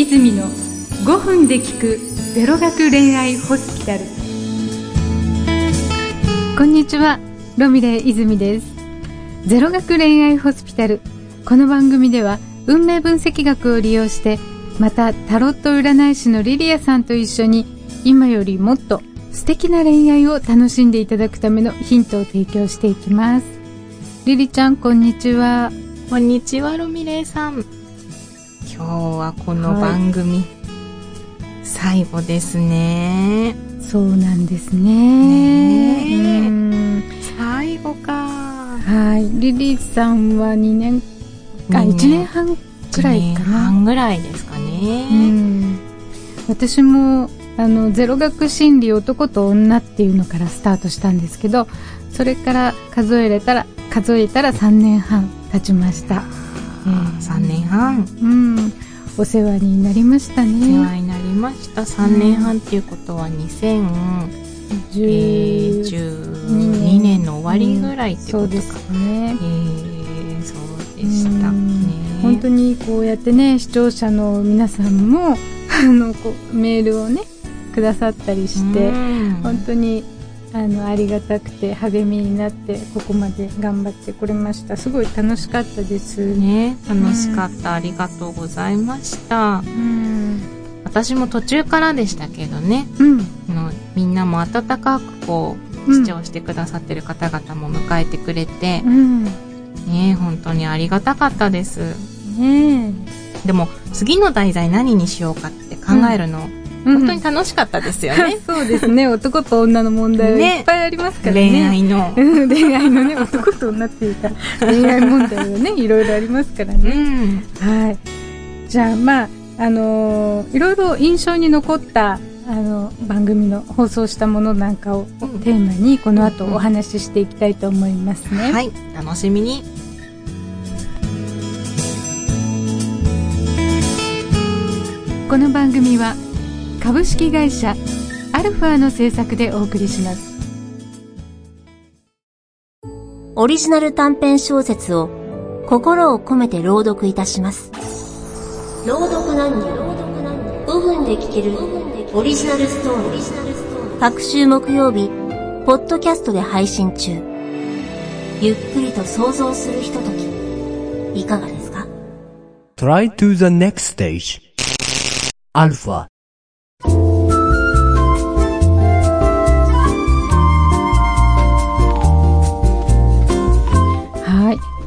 泉の5分で聞くゼロ学恋愛ホスピタル。こんにちはロミレイ泉です。ゼロ学恋愛ホスピタル。この番組では運命分析学を利用してまたタロット占い師のリリアさんと一緒に今よりもっと素敵な恋愛を楽しんでいただくためのヒントを提供していきます。リリちゃんこんにちは。こんにちはロミレイさん今日はこの番組、はい、最後ですね。そうなんですね。ね最後か。はい。リリーさんは2年か1年。半くらいかな。1年半ぐらいですかね。私もあのゼロ学心理男と女っていうのからスタートしたんですけどそれから数えれたら数えたら3年半経ちましたえー、3年半。うん。お世話になりましたね。お世話になりました。3年半っていうことは2012年の終わりぐらいってことそうですね、えー、そうでしたね。本当にこうやってね視聴者の皆さんもあのこうメールをねくださったりして本当にあのありがたくて励みになってここまで頑張ってこれました。すごい楽しかったです。ね楽しかった、うん、ありがとうございました、うん、私も途中からでしたけどね、うん、のみんなも温かくこう視聴してくださってる方々も迎えてくれて、うん、ね本当にありがたかったです。ねでも次の題材何にしようかって考えるの、本当に楽しかったですよね。そうですね。男と女の問題はいっぱいありますからね。恋愛の。恋愛のね、男と女っていうか、恋愛問題はね、いろいろありますからね。うん、はい。じゃあ、まあ、あのー、いろいろ印象に残った、あの、番組の放送したものなんかをテーマに、この後お話ししていきたいと思いますね。はい。楽しみに。この番組は株式会社アルファの制作でお送りします。オリジナル短編小説を心を込めて朗読いたします。朗読何人5分で聞けるオリジナルストーリー。各週木曜日ポッドキャストで配信中。ゆっくりと想像するひととき。いかがですか？Try to the next stage. ア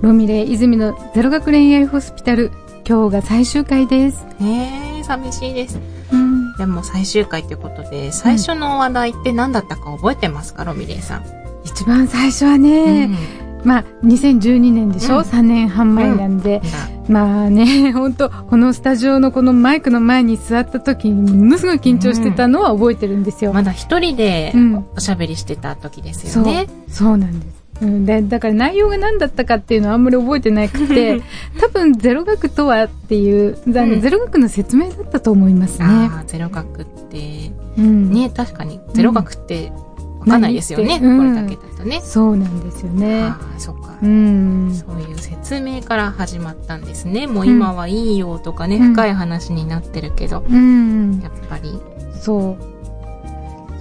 ロミレ泉のゼロ学恋愛ホスピタル。今日が最終回です。ねえ寂しいです、うん、でも最終回ということで最初の話題って何だったか覚えてますか、ロミレイさん。一番最初はね、うん。まあ、2012年でしょ、うん、3年半前なんで、うん、まあね、本当このスタジオのこのマイクの前に座った時にものすごい緊張してたのは覚えてるんですよ。うん、まだ一人でおしゃべりしてた時ですよね。そう。そうなんです。うん、でだから内容が何だったかっていうのはあんまり覚えてなくて 多分ゼロ学とはっていう、うん、ゼロ学の説明だったと思いますね。あゼロ学って、うん、ね確かに。ゼロ学ってわかんないですよね、うん、これだけだとね。そうなんですよね。あそっか、うん、そういう説明から始まったんですね。もう今はいいよとかね、深い話になってるけど、うん、やっぱり。そ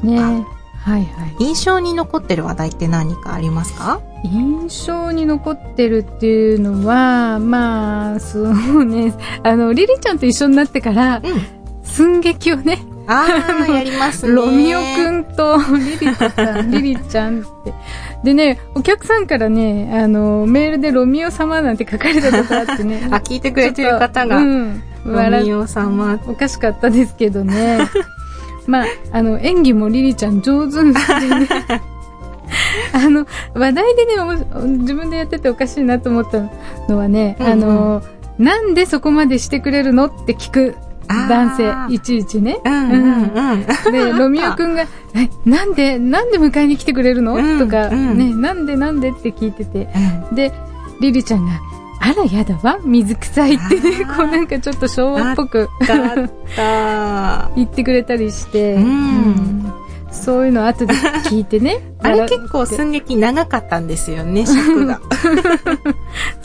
う。ねはいはい。印象に残ってる話題って何かありますか？印象に残ってるっていうのは、まあ、そうね、あの、リリちゃんと一緒になってから、うん、寸劇をね、ああ、やりますね。ロミオくんとリリちゃん、リリちゃんって。でね、お客さんからね、あの、メールでロミオ様なんて書かれたことあってね。あ、聞いてくれてる方が。うん。ロミオ様。おかしかったですけどね。まあ、あの、演技もリリちゃん上手でね。あの、話題でね、自分でやってておかしいなと思ったのはね、うんうん、あの、なんでそこまでしてくれるのって聞く男性、いちいちね。うんうんうん、で、ロミオくんが、え、なんで、なんで迎えに来てくれるの、うん、とか、ね、なんでなんでって聞いてて、で、リリちゃんが、あらやだわ水臭いってねこうなんかちょっと昭和っぽく言ってくれたりして、うん、そういうの後で聞いてね。あれ結構寸劇長かったんですよね 尺が。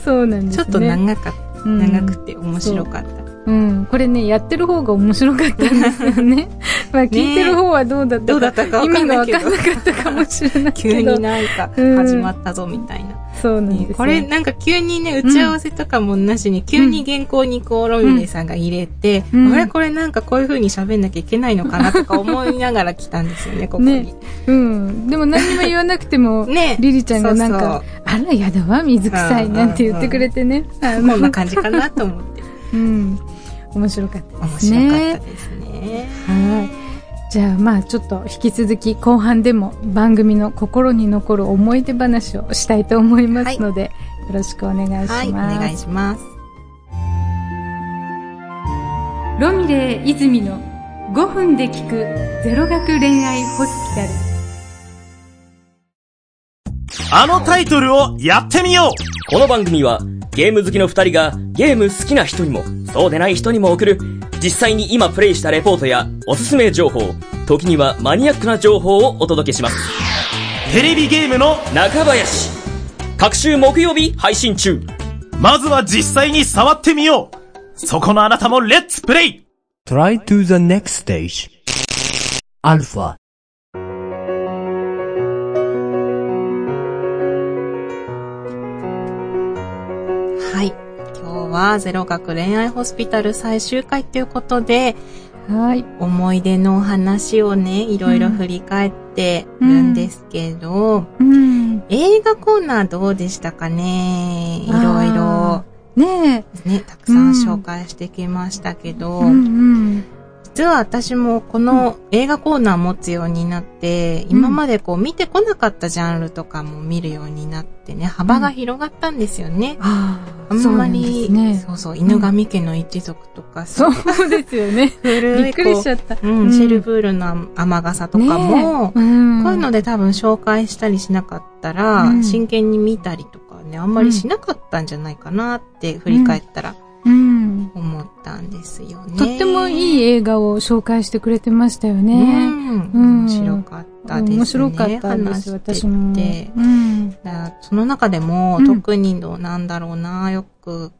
そうなんですね。ちょっと長かった長くて面白かったうん。これね、やってる方が面白かったんですよね。まあ、聞いてる方はどうだったか、たか意味がわかんなかったかもしれないけど。急になんか始まったぞみたいな。そうなんです、ね、これなんか急にね、打ち合わせとかもなしに、急に原稿にこう、ロミネさんが入れて、うん、あれこれなんかこういう風に喋んなきゃいけないのかなとか思いながら来たんですよね、ここに。ね、うん。でも何も言わなくても、ね、リリちゃんがなんか、そうそうあらやだわ、水臭いなんて言ってくれてね。うんうん、こんな感じかなと思って。うん。面白かったですね。面白かったですね。はい。じゃあまあちょっと引き続き後半でも番組の心に残る思い出話をしたいと思いますので、はい、よろしくお願いします。はい、お願いします。ロミレー泉の5分で聞くゼロ学恋愛ホスピタル。あのタイトルをやってみようこの番組はゲーム好きの二人がゲーム好きな人にもそうでない人にも送る実際に今プレイしたレポートやおすすめ情報、時にはマニアックな情報をお届けします。テレビゲームの中林。各週木曜日配信中。まずは実際に触ってみよう。そこのあなたもレッツプレイ !Try to the next stage. アルファ。はゼロ学恋愛ホスピタル最終回ということで、はい。思い出の話をね、いろいろ振り返ってるんですけど、うん、うん、映画コーナーどうでしたかね？いろいろ。ねえ。ね、たくさん紹介してきましたけど、うんうん実は私もこの映画コーナー持つようになって、今までこう見てこなかったジャンルとかも見るようになってね、幅が広がったんですよね。うん、あんまり、ね、そうそう、犬神家の一族とか、そうですよね。古いびっくりしちゃった。うん、シェルブールの雨傘とかも、こういうので多分紹介したりしなかったら、真剣に見たりとかね、あんまりしなかったんじゃないかなって振り返ったら。うん、思ったんですよね。とってもいい映画を紹介してくれてましたよね。うん。面白かったですね。面白かったです、私も。うん、その中でも、特にの、なんだろうな、よく、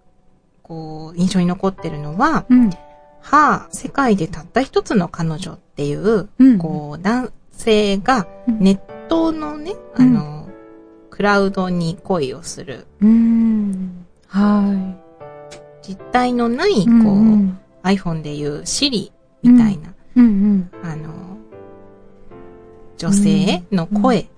こう、印象に残ってるのは、うん、はあ、世界でたった一つの彼女っていう、うん、こう、男性がネットのね、あの、クラウドに恋をする。うん。はい。実体のない、こう、うんうん、iPhone でいう Siri みたいな、うんうん。うん、あの、女性の声、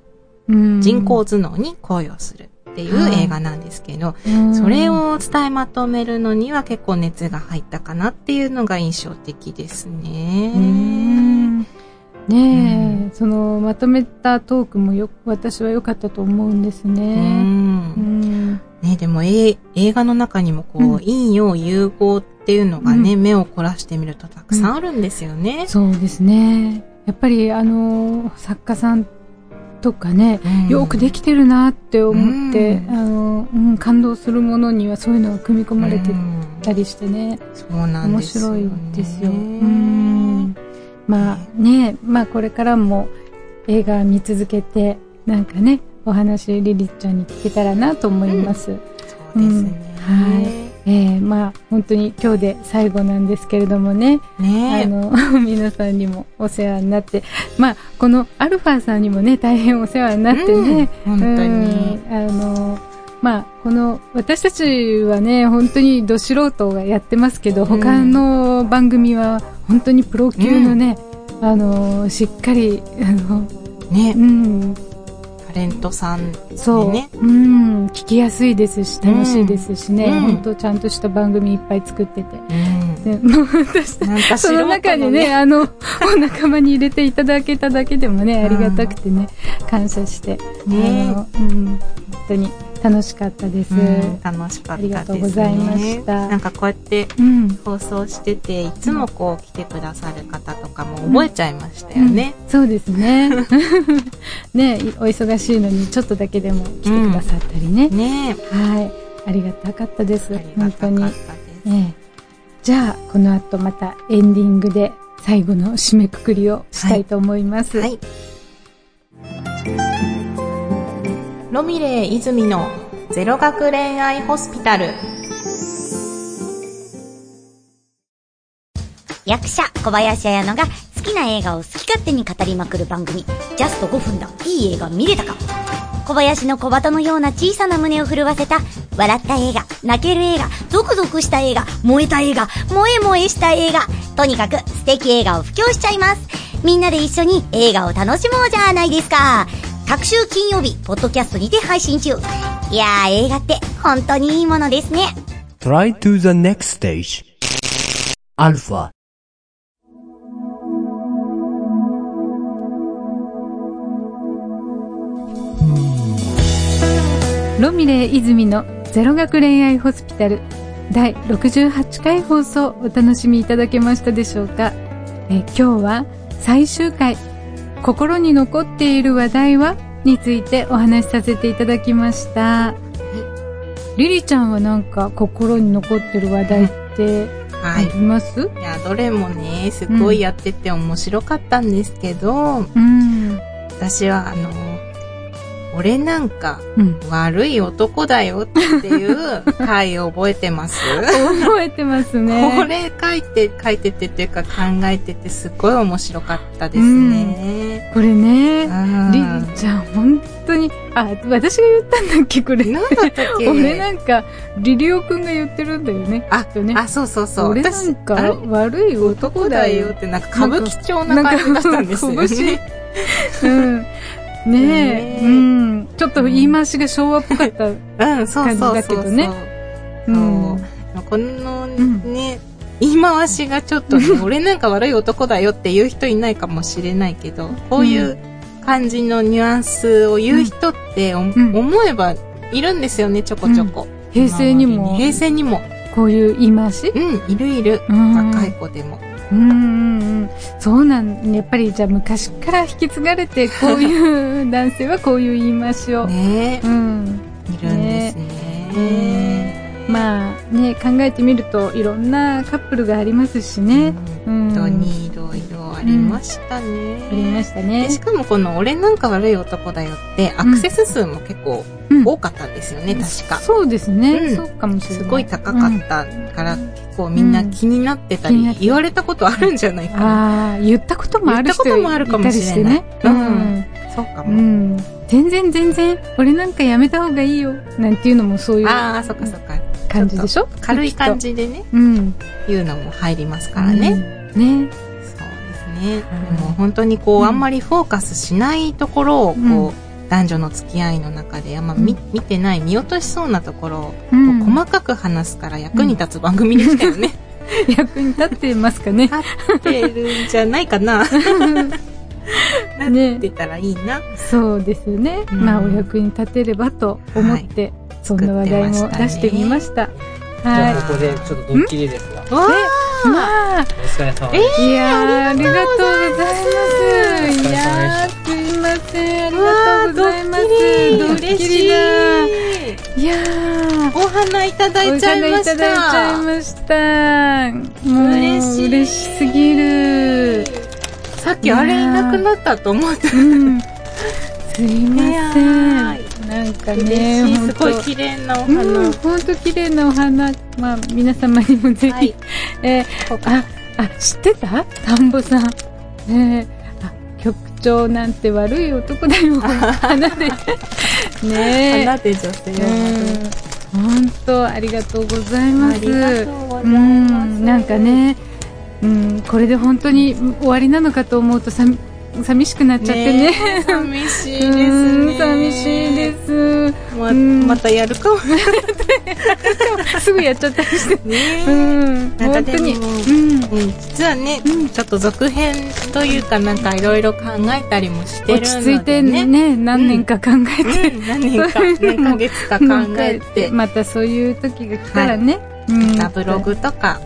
うん、人工頭脳に恋をするっていう映画なんですけど、それを伝えまとめるのには結構熱が入ったかなっていうのが印象的ですね。ねえ、うん、そのまとめたトークもよ私は良かったと思うんですね。うん、ね、でも、映画の中にもこう、うん、陰陽融合っていうのがね、うん、目を凝らしてみるとたくさんあるんですよね。うん、そうですね。やっぱり、あの、作家さんとかね、よくできてるなって思って、あの、うん、感動するものにはそういうのが組み込まれてたりしてね。そうなんですよ、ね、面白いですよ。うんまあね、まあこれからも映画見続けて、なんかね、お話リリちゃんに聞けたらなと思います。うん、そうですね。はい。えー、まあ本当に今日で最後なんですけれどもね、ね。あの 皆さんにもお世話になって、まあこのアルファさんにもね大変お世話になってね、うん、本当に、あのまあこの私たちはね本当にど素人がやってますけど、うん、他の番組は本当にプロ級のね、うん、あのしっかりあのね、うん、レントさん、ね、そう。うん。聞きやすいですし、楽しいですしね。うん、本当ちゃんとした番組いっぱい作ってて。うん、も私、その中にね、あの、お仲間に入れていただけただけでもね、ありがたくてね、感謝して。ね、あの、うん、本当に楽しかったです、うん、楽しかったね、ありがとうございました。なんかこうやって放送してて、いつもこう来てくださる方とかも覚えちゃいましたよね、うん、そうですね。ねお忙しいのにちょっとだけでも来てくださったりね、ね。はい。ありがたかったです。本当に。ねじゃあこの後またエンディングで最後の締めくくりをしたいと思います、はい、はいロミレイ泉のゼロ学恋愛ホスピタル。役者小林彩乃が好きな映画を好き勝手に語りまくる番組、ジャスト5分だ、いい映画見れたか？小林の小鳩のような小さな胸を震わせた、笑った映画、泣ける映画、ゾクゾクした映画、燃えた映画、萌え萌えした映画、とにかく素敵映画を布教しちゃいます。みんなで一緒に映画を楽しもうじゃないですか。各週金曜日、ポッドキャストにて配信中。いやー、映画って本当にいいものですね。Try to the next stage. Alpha. ロミレイ泉のゼロ学恋愛ホスピタル第68回放送お楽しみいただけましたでしょうか？え今日は最終回心に残っている話題は？についてお話しさせていただきました。リリちゃんはなんか心に残ってる話題ってあります、はい、いやどれもねすごいやってて面白かったんですけど、うん、私はあの俺なんか、悪い男だよっていう 回を覚えてます？覚えてますね。これ書いて、書いててっていうか考えててすごい面白かったですね。うん、これね、りんちゃん本当に、あ、私が言ったんだっけこれ。なんだったっけ？俺なんか、リリオくんが言ってるんだよね。あ、ね、あ、そうそうそう。俺なんか、悪い男だよって、なんか歌舞伎町な感じだったんですよね。うん。ねえ、うん。ちょっと言い回しが昭和っぽかった感じだけどね。うん。このね、言い回しがちょっと、ね、俺なんか悪い男だよって言う人いないかもしれないけど、こういう感じのニュアンスを言う人って、思えばいるんですよね、ちょこちょこ。平成にも。平成にも。こういう言い回し？うん、いるいる。若い子でも。うんうんそうなんやっぱりじゃあ昔から引き継がれてこういう男性はこういう言い回しを。ね。うんいるんですね。ね。まあね考えてみるといろんなカップルがありますしね、うん、本当に。いりましたね、うん、ありましたねしかもこの「俺なんか悪い男だよ」ってアクセス数も結構多かったんですよね、うん、確かそうですね、そうかもしれないすごい高かったから、構みんな気になってたり、うん、言われたことあるんじゃないかな。ああ、言ったこともある人言ったこともあるかもしれない。ね、うん。そうかも。うん。全然全然、俺なんかやめた方がいいよ。なんていうのもそういう。ああ、そっかそっか。感じでしょ？軽い感じでね。うん。言うのも入りますからね。うん、ね。そうですね。でも本当にこう、あんまりフォーカスしないところを、こう、男女の付き合いの中であんま見,、見てない見落としそうなところを、細かく話すから役に立つ番組でしたよね。役に立ってますかね。立ってるんじゃないかな。なってたらいいな。そうですね。うん、まあ、お役に立てればと思って、はい、そんな話題も出してみました。はい。ここでちょっとドッキリですわ。わまあ、お疲れ様です。いやありがとうございます。いやすいません。ありがとうございます。ドッキリだ。いやお花いただいちゃいました。いただいちゃいました。もう嬉しい。嬉しすぎる。さっきあれいなくなったと思って。すいません。なんかね、すごい綺麗なお花。本当綺麗なお花。まあ、皆様にもぜひ、はい、えー、あ、あ、知ってた？田んぼさん。ねあ、局長なんて悪い男だよ。花で。ね花で女性を。本当ありがとうございます。うございます。なんかね、うん、これで本当に終わりなのかと思うとさ寂しくなっちゃってね。ね寂しいですね。寂しいです。ままたやるかも。すぐやっちゃったりして。ね、うん、本当に、うん、実はね、うん、ちょっと続編というかなんかいろいろ考えたりもしてるので、ね、落ち着いてね、何年か考えて、うん、何年か、何 ヶ月か考えて、またそういう時が来たらね、はい、またブログとか、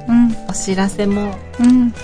お知らせも、うん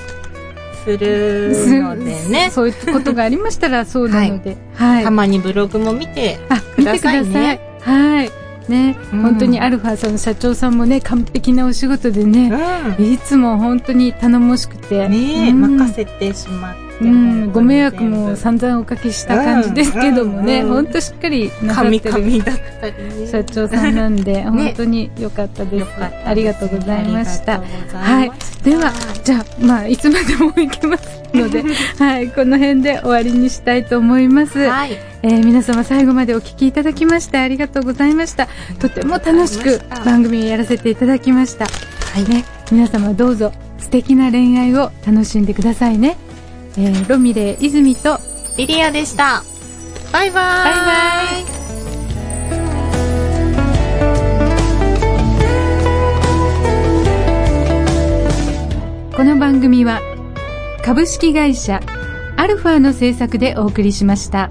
するのでね。そういうことがありましたらそうなので。はい。たまにブログも見てくださいね。はい。ね、うん、本当にアルファさんの社長さんもね、完璧なお仕事でね、うん、いつも本当に頼もしくて。ね、うん、任せてしまって。うん、ご迷惑も散々おかけした感じですけどもね、本当しっかりなさってる社長さんなんで、本当に良かったです。ありがとうございました。はい。では、じゃあ、まあ、いつまでも行けますので、はい、この辺で終わりにしたいと思います。はい。えー、皆様最後までお聞きいただきましてありがとうございました。とても楽しく番組をやらせていただきました。はい。ね、皆様どうぞ素敵な恋愛を楽しんでくださいね。えー、ロミレイ泉とリリアでした。バイバイ。バイバイ。この番組は株式会社アルファの制作でお送りしました。